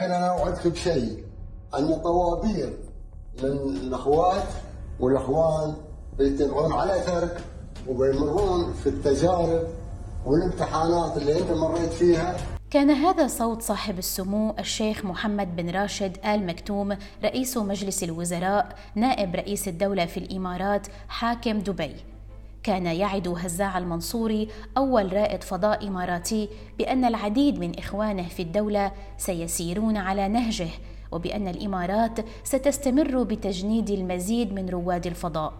أنا اوعدك بشيء أن طوابير من الاخوات والاخوان بيتبعون على اثرك وبيمرون في التجارب والامتحانات اللي أنت مريت فيها. كان هذا صوت صاحب السمو الشيخ محمد بن راشد آل مكتوم رئيس مجلس الوزراء نائب رئيس الدولة في الإمارات حاكم دبي. كان يعد هزاع المنصوري أول رائد فضاء إماراتي بأن العديد من إخوانه في الدولة سيسيرون على نهجه وبأن الإمارات ستستمر بتجنيد المزيد من رواد الفضاء.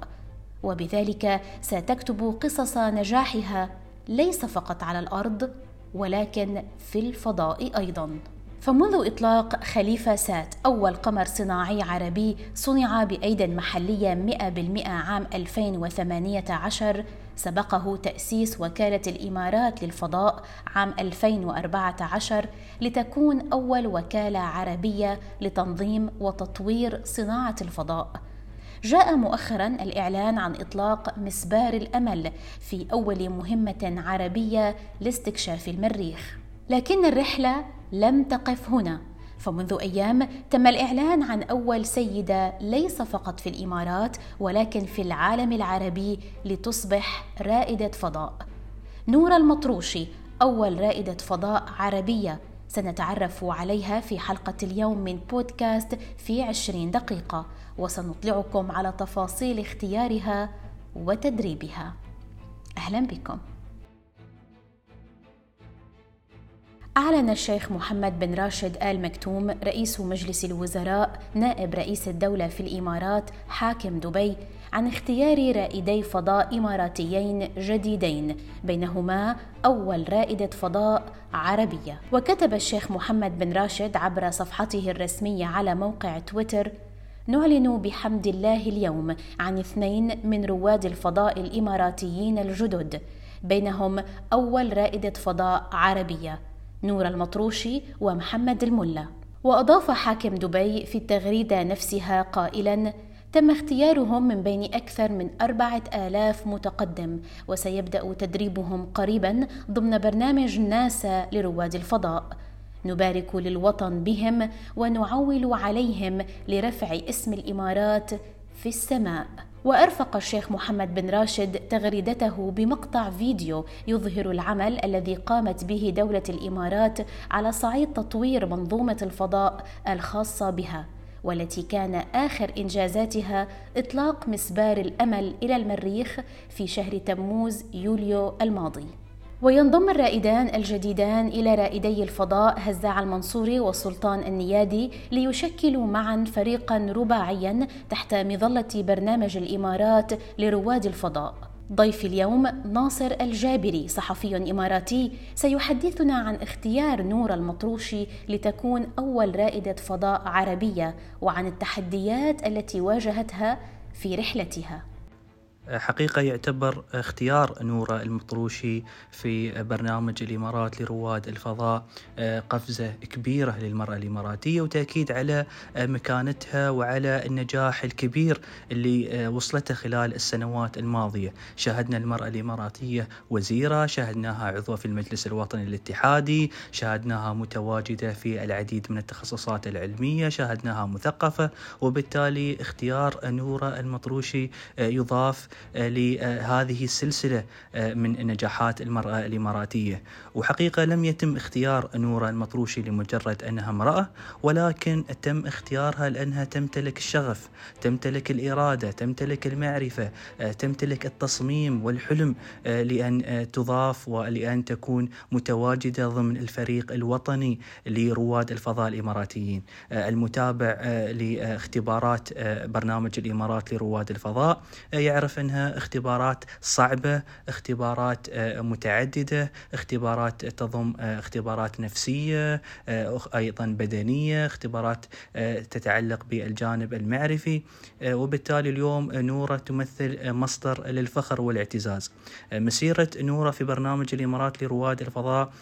وبذلك ستكتب قصص نجاحها ليس فقط على الأرض ولكن في الفضاء أيضاً. فمنذ إطلاق خليفة سات أول قمر صناعي عربي صنع بأيد محلية 100% عام 2018 سبقه تأسيس وكالة الإمارات للفضاء عام 2014 لتكون أول وكالة عربية لتنظيم وتطوير صناعة الفضاء. جاء مؤخرا الإعلان عن إطلاق مسبار الأمل في أول مهمة عربية لاستكشاف المريخ. لكن الرحلة لم تقف هنا. فمنذ أيام تم الإعلان عن أول سيدة ليس فقط في الإمارات ولكن في العالم العربي لتصبح رائدة فضاء. نور المطروشي أول رائدة فضاء عربية. سنتعرف عليها في حلقة اليوم من بودكاست في عشرين دقيقة. وسنطلعكم على تفاصيل اختيارها وتدريبها. أهلا بكم. أعلن الشيخ محمد بن راشد آل مكتوم رئيس مجلس الوزراء نائب رئيس الدولة في الإمارات حاكم دبي عن اختيار رائدي فضاء إماراتيين جديدين بينهما أول رائدة فضاء عربية. وكتب الشيخ محمد بن راشد عبر صفحته الرسمية على موقع تويتر نعلن بحمد الله اليوم عن اثنين من رواد الفضاء الإماراتيين الجدد بينهم أول رائدة فضاء عربية. نور المطروشي ومحمد الملا. وأضاف حاكم دبي في التغريدة نفسها قائلا تم اختيارهم من بين أكثر من أربعة آلاف متقدم وسيبدأ تدريبهم قريبا ضمن برنامج ناسا لرواد الفضاء. نبارك للوطن بهم ونعول عليهم لرفع اسم الإمارات في السماء. وأرفق الشيخ محمد بن راشد تغريدته بمقطع فيديو يظهر العمل الذي قامت به دولة الإمارات على صعيد تطوير منظومة الفضاء الخاصة بها والتي كان آخر إنجازاتها إطلاق مسبار الأمل إلى المريخ في شهر تموز يوليو الماضي. وينضم الرائدان الجديدان إلى رائدي الفضاء هزاع المنصوري والسلطان النيادي ليشكلوا معا فريقا رباعيا تحت مظلة برنامج الإمارات لرواد الفضاء. ضيف اليوم ناصر الجابري صحفي إماراتي. سيحدثنا عن اختيار نور المطروشي لتكون أول رائدة فضاء عربية وعن التحديات التي واجهتها في رحلتها. حقيقة يعتبر اختيار نورة المطروشي في برنامج الإمارات لرواد الفضاء قفزة كبيرة للمرأة الإماراتية وتأكيد على مكانتها وعلى النجاح الكبير اللي وصلته خلال السنوات الماضية. شاهدنا المرأة الإماراتية وزيرة شاهدناها عضوة في المجلس الوطني الاتحادي شاهدناها متواجدة في العديد من التخصصات العلمية شاهدناها مثقفة وبالتالي اختيار نورة المطروشي يضاف لهذه السلسلة آه، من نجاحات المرأة الإماراتية. وحقيقة لم يتم اختيار نورة المطروشي لمجرد أنها امرأة ولكن تم اختيارها لأنها تمتلك الشغف تمتلك الإرادة تمتلك المعرفة آه، تمتلك التصميم والحلم آه، لأن تضاف ولأن تكون متواجدة ضمن الفريق الوطني لرواد الفضاء الإماراتيين. المتابع لإختبارات برنامج الإمارات لرواد الفضاء يعرف انها اختبارات صعبة، اختبارات آه، متعددة، اختبارات تضم آه، اختبارات نفسية، آه، أيضا بدنية، اختبارات تتعلق بالجانب المعرفي، وبالتالي اليوم نورة تمثل مصدر للفخر والاعتزاز. مسيرة نورة في برنامج الإمارات لرواد الفضاء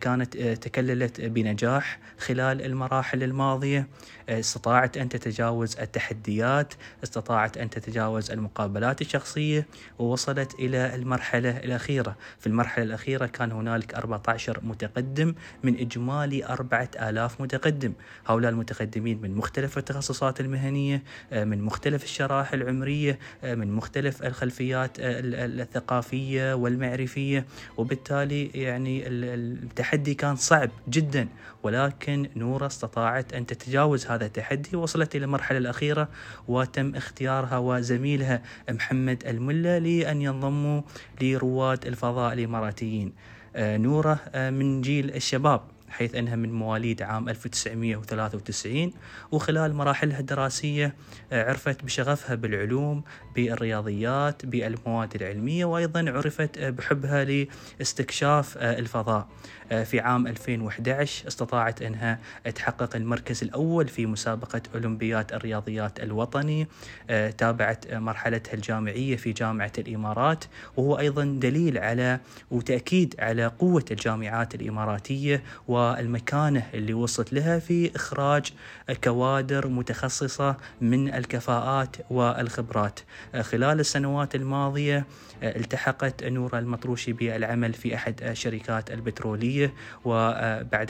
كانت تكللت بنجاح خلال المراحل الماضية، استطاعت أن تتجاوز التحديات، استطاعت أن تتجاوز المقابلات الشخصية الدراسية ووصلت إلى المرحلة الأخيرة. في المرحلة الأخيرة كان هنالك 14 متقدم من إجمالي 4000 متقدم. هؤلاء المتقدمين من مختلف التخصصات المهنية من مختلف الشرائح العمرية من مختلف الخلفيات الثقافية والمعرفية. وبالتالي يعني التحدي كان صعب جدا ولكن نورة استطاعت أن تتجاوز هذا التحدي. وصلت إلى المرحلة الأخيرة وتم اختيارها وزميلها محمد الملا لأن ينضموا لرواد الفضاء الإماراتيين. آه، نورة آه، من جيل الشباب حيث أنها من مواليد عام 1993 وخلال مراحلها الدراسية آه، عرفت بشغفها بالعلوم بالرياضيات بالمواد العلمية وأيضا عرفت بحبها لاستكشاف الفضاء. آه، في عام 2011 استطاعت أنها تحقق المركز الأول في مسابقة أولمبياد الرياضيات الوطني. آه، تابعت مرحلتها الجامعية في جامعة الإمارات وهو أيضا دليل على وتأكيد على قوة الجامعات الإماراتية والمكانة اللي وصلت لها في إخراج كوادر متخصصة من الكفاءات والخبرات. آه، خلال السنوات الماضية التحقت نورة المطروشي بالعمل في أحد الشركات البترولية وبعد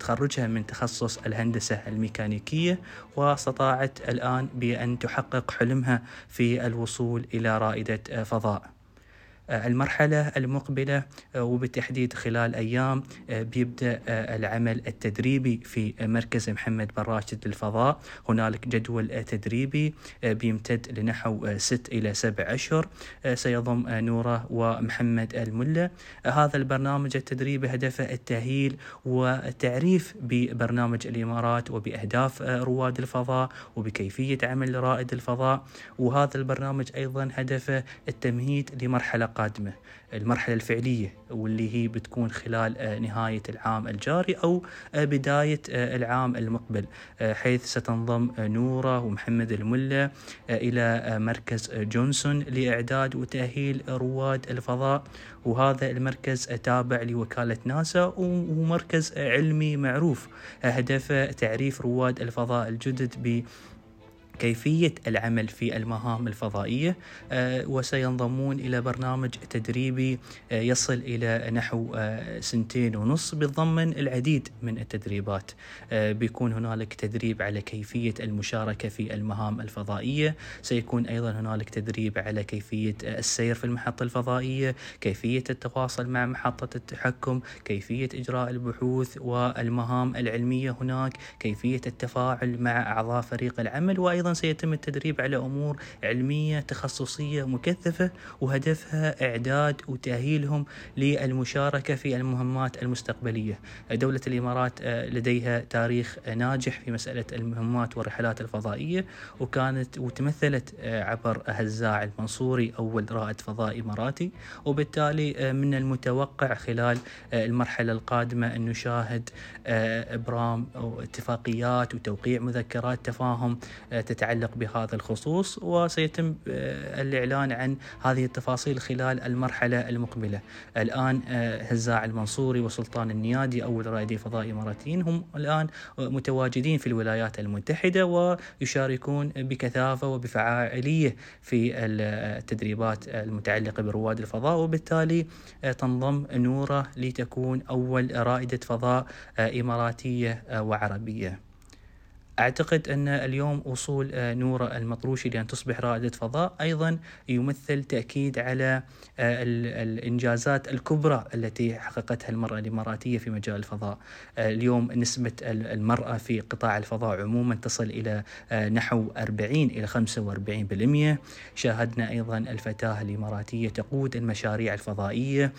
تخرجها من تخصص الهندسة الميكانيكية واستطاعت الآن بأن تحقق حلمها في الوصول إلى رائدة فضاء. المرحلة المقبلة آه، وبالتحديد خلال أيام آه، بيبدأ آه، العمل التدريبي في مركز محمد بن راشد للفضاء هنالك جدول تدريبي بيمتد لنحو ست إلى سبع أشهر. سيضم نورة ومحمد الملة. هذا البرنامج التدريبي هدفه التأهيل والتعريف ببرنامج الإمارات وبأهداف رواد الفضاء وبكيفية عمل رائد الفضاء. وهذا البرنامج أيضا هدفه التمهيد لمرحلة القادمة المرحلة الفعلية واللي هي بتكون خلال آه، نهاية العام الجاري أو آه، بداية آه، العام المقبل حيث ستنضم نورة ومحمد الملة إلى مركز جونسون لإعداد وتأهيل رواد الفضاء. وهذا المركز تابع لوكالة ناسا ومركز علمي معروف. هدفه تعريف رواد الفضاء الجدد ب كيفية العمل في المهام الفضائية آه، وسينضمون إلى برنامج تدريبي آه، يصل إلى نحو آه، سنتين ونص بيتضمن العديد من التدريبات. بيكون هنالك تدريب على كيفية المشاركة في المهام الفضائية سيكون أيضا هنالك تدريب على كيفية السير في المحطة الفضائية كيفية التواصل مع محطة التحكم كيفية إجراء البحوث والمهام العلمية هناك كيفية التفاعل مع أعضاء فريق العمل وأيضا سيتم التدريب على أمور علمية تخصصية مكثفة وهدفها إعداد وتأهيلهم للمشاركة في المهمات المستقبلية. دولة الإمارات آه، لديها تاريخ ناجح في مسألة المهمات والرحلات الفضائية وكانت وتمثلت آه، عبر هزاع المنصوري أول رائد فضاء إماراتي. وبالتالي آه، من المتوقع خلال المرحلة القادمة أن نشاهد إبرام اتفاقيات وتوقيع مذكرات تفاهم تتعلق بهذا الخصوص وسيتم آه، الإعلان عن هذه التفاصيل خلال المرحلة المقبلة. الآن آه، هزاع المنصوري وسلطان النيادي أول رائدي فضاء إماراتيين هم الآن متواجدين في الولايات المتحدة ويشاركون بكثافة وبفعالية في التدريبات المتعلقة برواد الفضاء. وبالتالي آه، تنضم نورة لتكون أول رائدة فضاء إماراتية وعربية. أعتقد أن اليوم وصول آه، نورة المطروشي لأن تصبح رائدة فضاء. أيضا يمثل تأكيد على آه، الإنجازات الكبرى التي حققتها المرأة الإماراتية في مجال الفضاء. آه، اليوم نسبة المرأة في قطاع الفضاء عموما تصل إلى نحو 40 إلى 45% شاهدنا أيضا الفتاة الإماراتية تقود المشاريع الفضائية.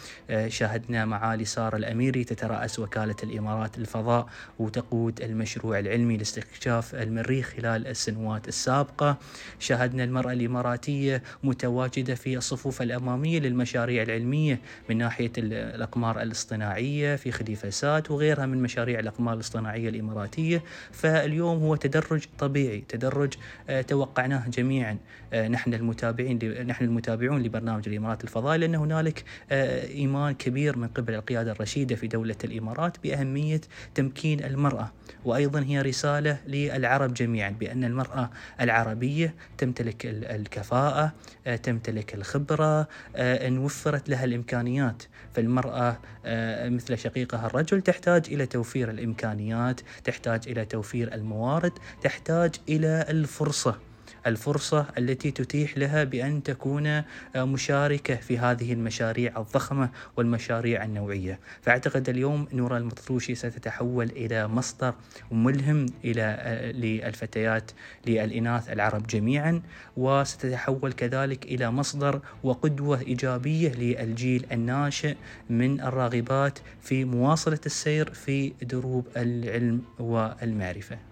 شاهدنا معالي سارة الأميري تترأس وكالة الإمارات للفضاء وتقود المشروع العلمي لاستكشاف اكتشاف المريخ خلال السنوات السابقة. شاهدنا المرأة الإماراتية متواجدة في الصفوف الأمامية للمشاريع العلمية من ناحية الأقمار الاصطناعية في خليفة سات وغيرها من مشاريع الأقمار الاصطناعية الإماراتية. فاليوم هو تدرج طبيعي تدرج آه، توقعناه جميعا. آه، نحن المتابعين نحن المتابعون لبرنامج الإمارات الفضائي لأن هنالك آه، إيمان كبير من قبل القيادة الرشيدة في دولة الإمارات بأهمية تمكين المرأة. وأيضا هي رسالة للعرب جميعا بأن المرأة العربية تمتلك الكفاءة آه، تمتلك الخبرة آه، إن وفرت لها الإمكانيات. فالمرأة آه، مثل شقيقها الرجل تحتاج إلى توفير الإمكانيات تحتاج إلى توفير الموارد تحتاج إلى الفرصة. الفرصة التي تتيح لها بأن تكون آه، مشاركة في هذه المشاريع الضخمة والمشاريع النوعية. فأعتقد اليوم نورا المطروشي ستتحول إلى مصدر ملهم إلى آه، للفتيات للإناث العرب جميعا وستتحول كذلك إلى مصدر وقدوة إيجابية للجيل الناشئ من الراغبات في مواصلة السير في دروب العلم والمعرفة.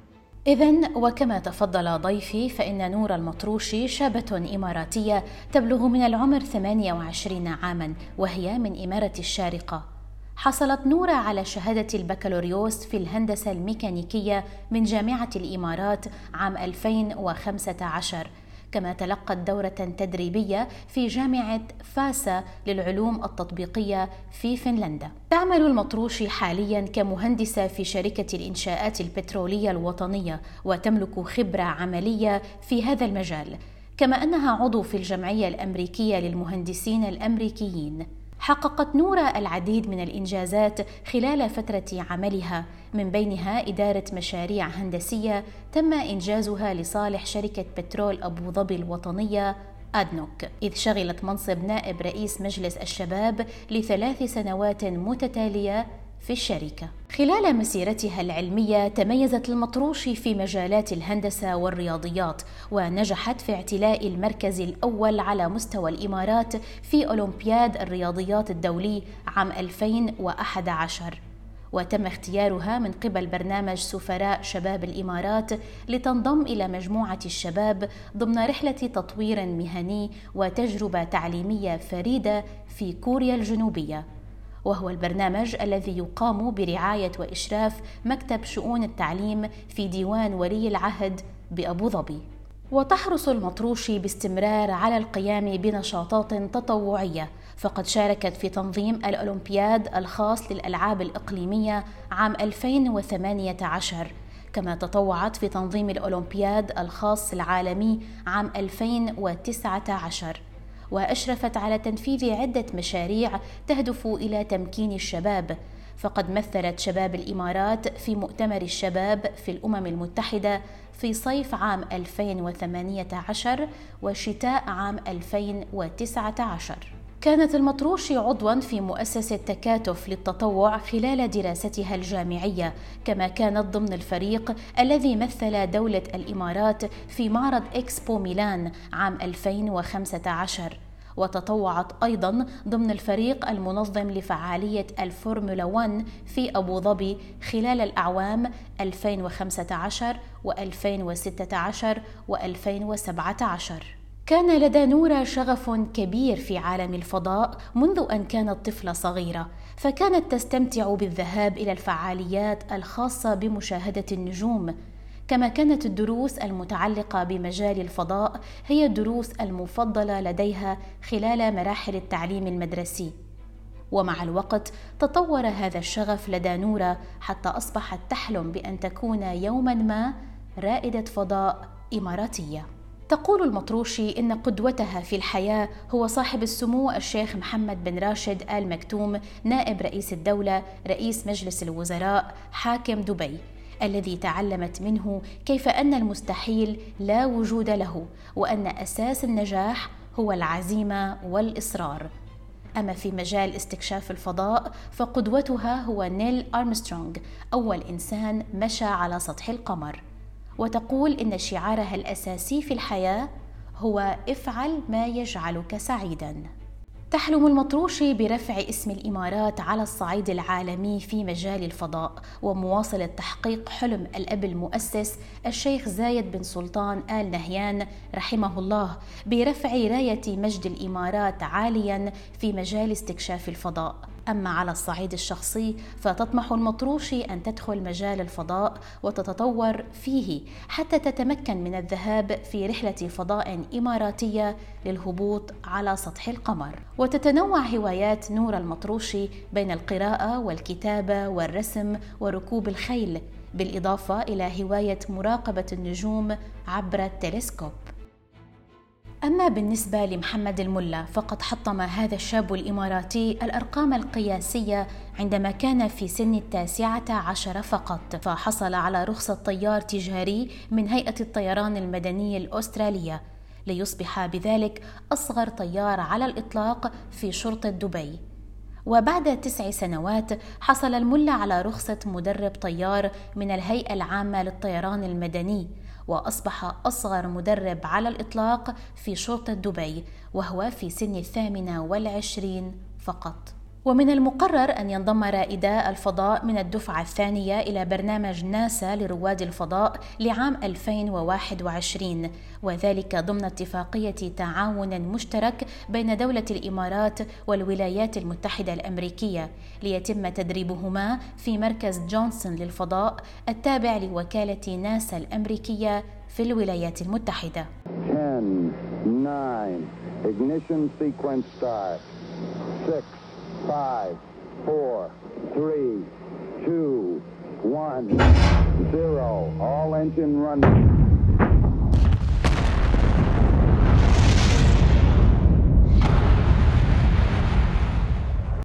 إذا وكما تفضل ضيفي فإن نور المطروشي شابة إماراتية تبلغ من العمر 28 عاما وهي من إمارة الشارقة. حصلت نورة على شهادة البكالوريوس في الهندسة الميكانيكية من جامعة الإمارات عام 2015 كما تلقت دورة تدريبية في جامعة فاسا للعلوم التطبيقية في فنلندا. تعمل المطروشي حاليا كمهندسة في شركة الإنشاءات البترولية الوطنية وتملك خبرة عملية في هذا المجال، كما أنها عضو في الجمعية الأمريكية للمهندسين الأمريكيين. حققت نورة العديد من الإنجازات خلال فترة عملها. من بينها إدارة مشاريع هندسية تم إنجازها لصالح شركة بترول أبو ظبي الوطنية أدنوك. إذ شغلت منصب نائب رئيس مجلس الشباب لثلاث سنوات متتالية في الشركة. خلال مسيرتها العلمية تميزت المطروشي في مجالات الهندسة والرياضيات ونجحت في اعتلاء المركز الأول على مستوى الإمارات في أولمبياد الرياضيات الدولي عام 2011 وتم اختيارها من قبل برنامج سفراء شباب الإمارات لتنضم إلى مجموعة الشباب ضمن رحلة تطوير مهني وتجربة تعليمية فريدة في كوريا الجنوبية وهو البرنامج الذي يقام برعاية وإشراف مكتب شؤون التعليم في ديوان ولي العهد بأبو ظبي. وتحرص المطروشي باستمرار على القيام بنشاطات تطوعية فقد شاركت في تنظيم الأولمبياد الخاص للألعاب الإقليمية عام 2018 كما تطوعت في تنظيم الأولمبياد الخاص العالمي عام 2019 وأشرفت على تنفيذ عدة مشاريع تهدف إلى تمكين الشباب. فقد مثلت شباب الإمارات في مؤتمر الشباب في الأمم المتحدة في صيف عام 2018 وشتاء عام 2019 كانت المطروشي عضوا في مؤسسة تكاتف للتطوع خلال دراستها الجامعية كما كانت ضمن الفريق الذي مثل دولة الإمارات في معرض إكسبو ميلان عام 2015 وتطوعت أيضا ضمن الفريق المنظم لفعالية الفورمولا 1 في أبو ظبي خلال الأعوام 2015 و2016 و2017 كان لدى نورا شغف كبير في عالم الفضاء منذ أن كانت طفله صغيره فكانت تستمتع بالذهاب إلى الفعاليات الخاصة بمشاهدة النجوم. كما كانت الدروس المتعلقة بمجال الفضاء هي الدروس المفضلة لديها خلال مراحل التعليم المدرسي. ومع الوقت تطور هذا الشغف لدى نورا حتى أصبحت تحلم بأن تكون يوما ما رائدة فضاء إماراتية. تقول المطروشي إن قدوتها في الحياة هو صاحب السمو الشيخ محمد بن راشد آل مكتوم نائب رئيس الدولة رئيس مجلس الوزراء حاكم دبي الذي تعلمت منه كيف أن المستحيل لا وجود له وأن أساس النجاح هو العزيمة والإصرار. أما في مجال استكشاف الفضاء فقدوتها هو نيل أرمسترونغ أول إنسان مشى على سطح القمر. وتقول إن شعارها الأساسي في الحياة هو افعل ما يجعلك سعيدا. تحلم المطروشي برفع اسم الإمارات على الصعيد العالمي في مجال الفضاء ومواصله تحقيق حلم الأب المؤسس الشيخ زايد بن سلطان آل نهيان رحمه الله برفع راية مجد الإمارات عاليا في مجال استكشاف الفضاء. أما على الصعيد الشخصي فتطمح المطروشي أن تدخل مجال الفضاء وتتطور فيه حتى تتمكن من الذهاب في رحلة فضاء إماراتية للهبوط على سطح القمر. وتتنوع هوايات نور المطروشي بين القراءة والكتابة والرسم وركوب الخيل بالإضافة إلى هواية مراقبة النجوم عبر التلسكوب. أما بالنسبة لمحمد الملا فقد حطم هذا الشاب الإماراتي الأرقام القياسية عندما كان في سن التاسعة عشر فقط. فحصل على رخصة طيار تجاري من هيئة الطيران المدني الأسترالية. ليصبح بذلك أصغر طيار على الإطلاق في شرطة دبي. وبعد تسع سنوات حصل الملا على رخصة مدرب طيار من الهيئة العامة للطيران المدني. وأصبح أصغر مدرب على الإطلاق في شرطة دبي وهو في سن الثامنة والعشرين فقط. ومن المقرر أن ينضم رائدا الفضاء من الدفعة الثانية إلى برنامج ناسا لرواد الفضاء لعام 2021 وذلك ضمن اتفاقية تعاون مشترك بين دولة الإمارات والولايات المتحدة الأمريكية ليتم تدريبهما في مركز جونسون للفضاء التابع لوكالة ناسا الأمريكية في الولايات المتحدة 10, 9, ignition sequence start. 6, five, four, three, two, one, zero. All engine running.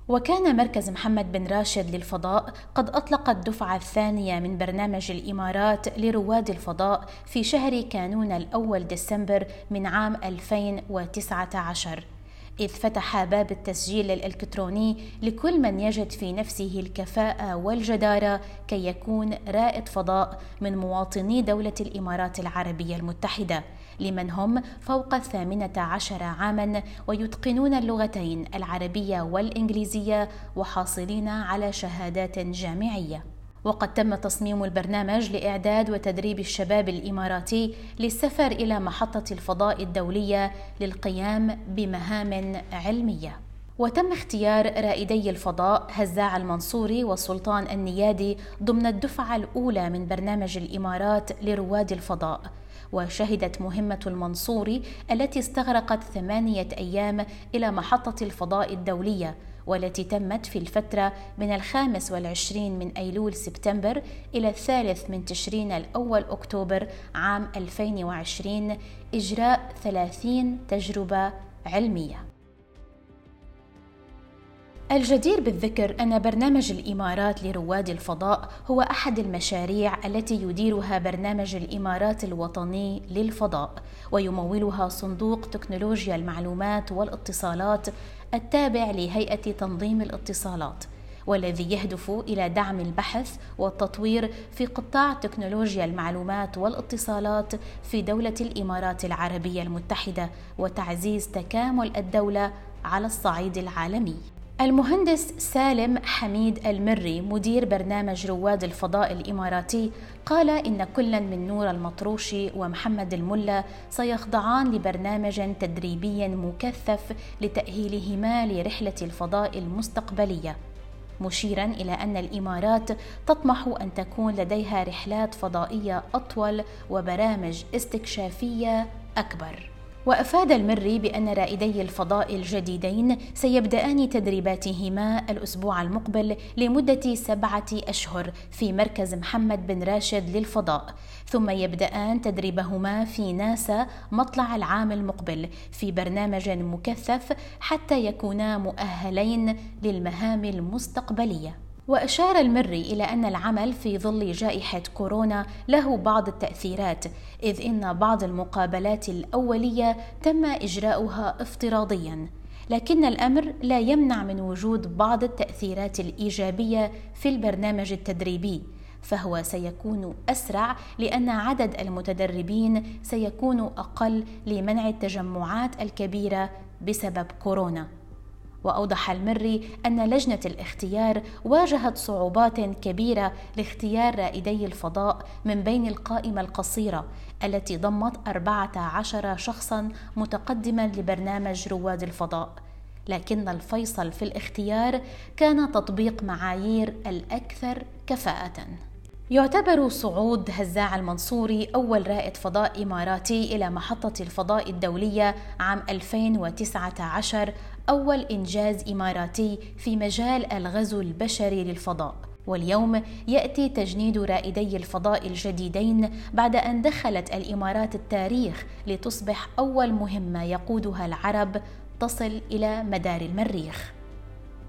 وكان مركز محمد بن راشد للفضاء قد أطلق الدفعة الثانية من برنامج الإمارات لرواد الفضاء في شهر كانون الأول ديسمبر من عام 2019 إذ فتح باب التسجيل الإلكتروني لكل من يجد في نفسه الكفاءة والجدارة كي يكون رائد فضاء من مواطني دولة الإمارات العربية المتحدة لمن هم فوق الثامنة عشر عاما ويتقنون اللغتين العربية والإنجليزية وحاصلين على شهادات جامعية. وقد تم تصميم البرنامج لإعداد وتدريب الشباب الإماراتي للسفر إلى محطة الفضاء الدولية للقيام بمهام علمية. وتم اختيار رائدي الفضاء هزاع المنصوري والسلطان النيادي ضمن الدفعة الأولى من برنامج الإمارات لرواد الفضاء وشهدت مهمة المنصوري التي استغرقت ثمانية أيام إلى محطة الفضاء الدولية والتي تمت في الفترة من الخامس والعشرين من أيلول سبتمبر إلى الثالث من تشرين الأول أكتوبر عام 2020 إجراء 30 تجربة علمية. الجدير بالذكر أن برنامج الإمارات لرواد الفضاء هو أحد المشاريع التي يديرها برنامج الإمارات الوطني للفضاء ويمولها صندوق تكنولوجيا المعلومات والاتصالات التابع لهيئة تنظيم الاتصالات والذي يهدف إلى دعم البحث والتطوير في قطاع تكنولوجيا المعلومات والاتصالات في دولة الإمارات العربية المتحدة وتعزيز تكامل الدولة على الصعيد العالمي. المهندس سالم حميد المري مدير برنامج رواد الفضاء الإماراتي قال إن كلا من نور المطروشي ومحمد الملا سيخضعان لبرنامج تدريبي مكثف لتأهيلهما لرحلة الفضاء المستقبلية. مشيرا إلى أن الإمارات تطمح أن تكون لديها رحلات فضائية أطول وبرامج استكشافية أكبر. وأفاد المري بأن رائدي الفضاء الجديدين سيبدأان تدريباتهما الأسبوع المقبل لمدة سبعة أشهر في مركز محمد بن راشد للفضاء. ثم يبدأان تدريبهما في ناسا مطلع العام المقبل في برنامج مكثف حتى يكونا مؤهلين للمهام المستقبلية. وأشار المري إلى أن العمل في ظل جائحة كورونا له بعض التأثيرات، إذ إن بعض المقابلات الأولية تم إجراؤها افتراضياً، لكن الأمر لا يمنع من وجود بعض التأثيرات الإيجابية في البرنامج التدريبي، فهو سيكون أسرع لأن عدد المتدربين سيكون أقل لمنع التجمعات الكبيرة بسبب كورونا. وأوضح المري أن لجنة الاختيار واجهت صعوبات كبيرة لاختيار رائدي الفضاء من بين القائمة القصيرة التي ضمت 14 شخصا متقدما لبرنامج رواد الفضاء. لكن الفيصل في الاختيار كان تطبيق معايير الأكثر كفاءة. يعتبر صعود هزاع المنصوري أول رائد فضاء إماراتي إلى محطة الفضاء الدولية عام 2019 أول إنجاز إماراتي في مجال الغزو البشري للفضاء. واليوم يأتي تجنيد رائدي الفضاء الجديدين بعد أن دخلت الإمارات التاريخ لتصبح أول مهمة يقودها العرب تصل إلى مدار المريخ.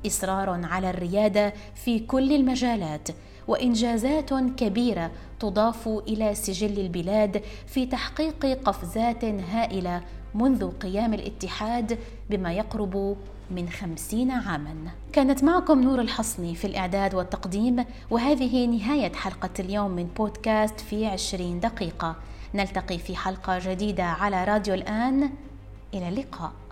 إصرار على الريادة في كل المجالات وإنجازات كبيرة تضاف إلى سجل البلاد في تحقيق قفزات هائلة منذ قيام الاتحاد بما يقرب من خمسين عاما. كانت معكم نور الحصني في الإعداد والتقديم وهذه نهاية حلقة اليوم من بودكاست في عشرين دقيقة. نلتقي في حلقة جديدة على راديو الآن. إلى اللقاء.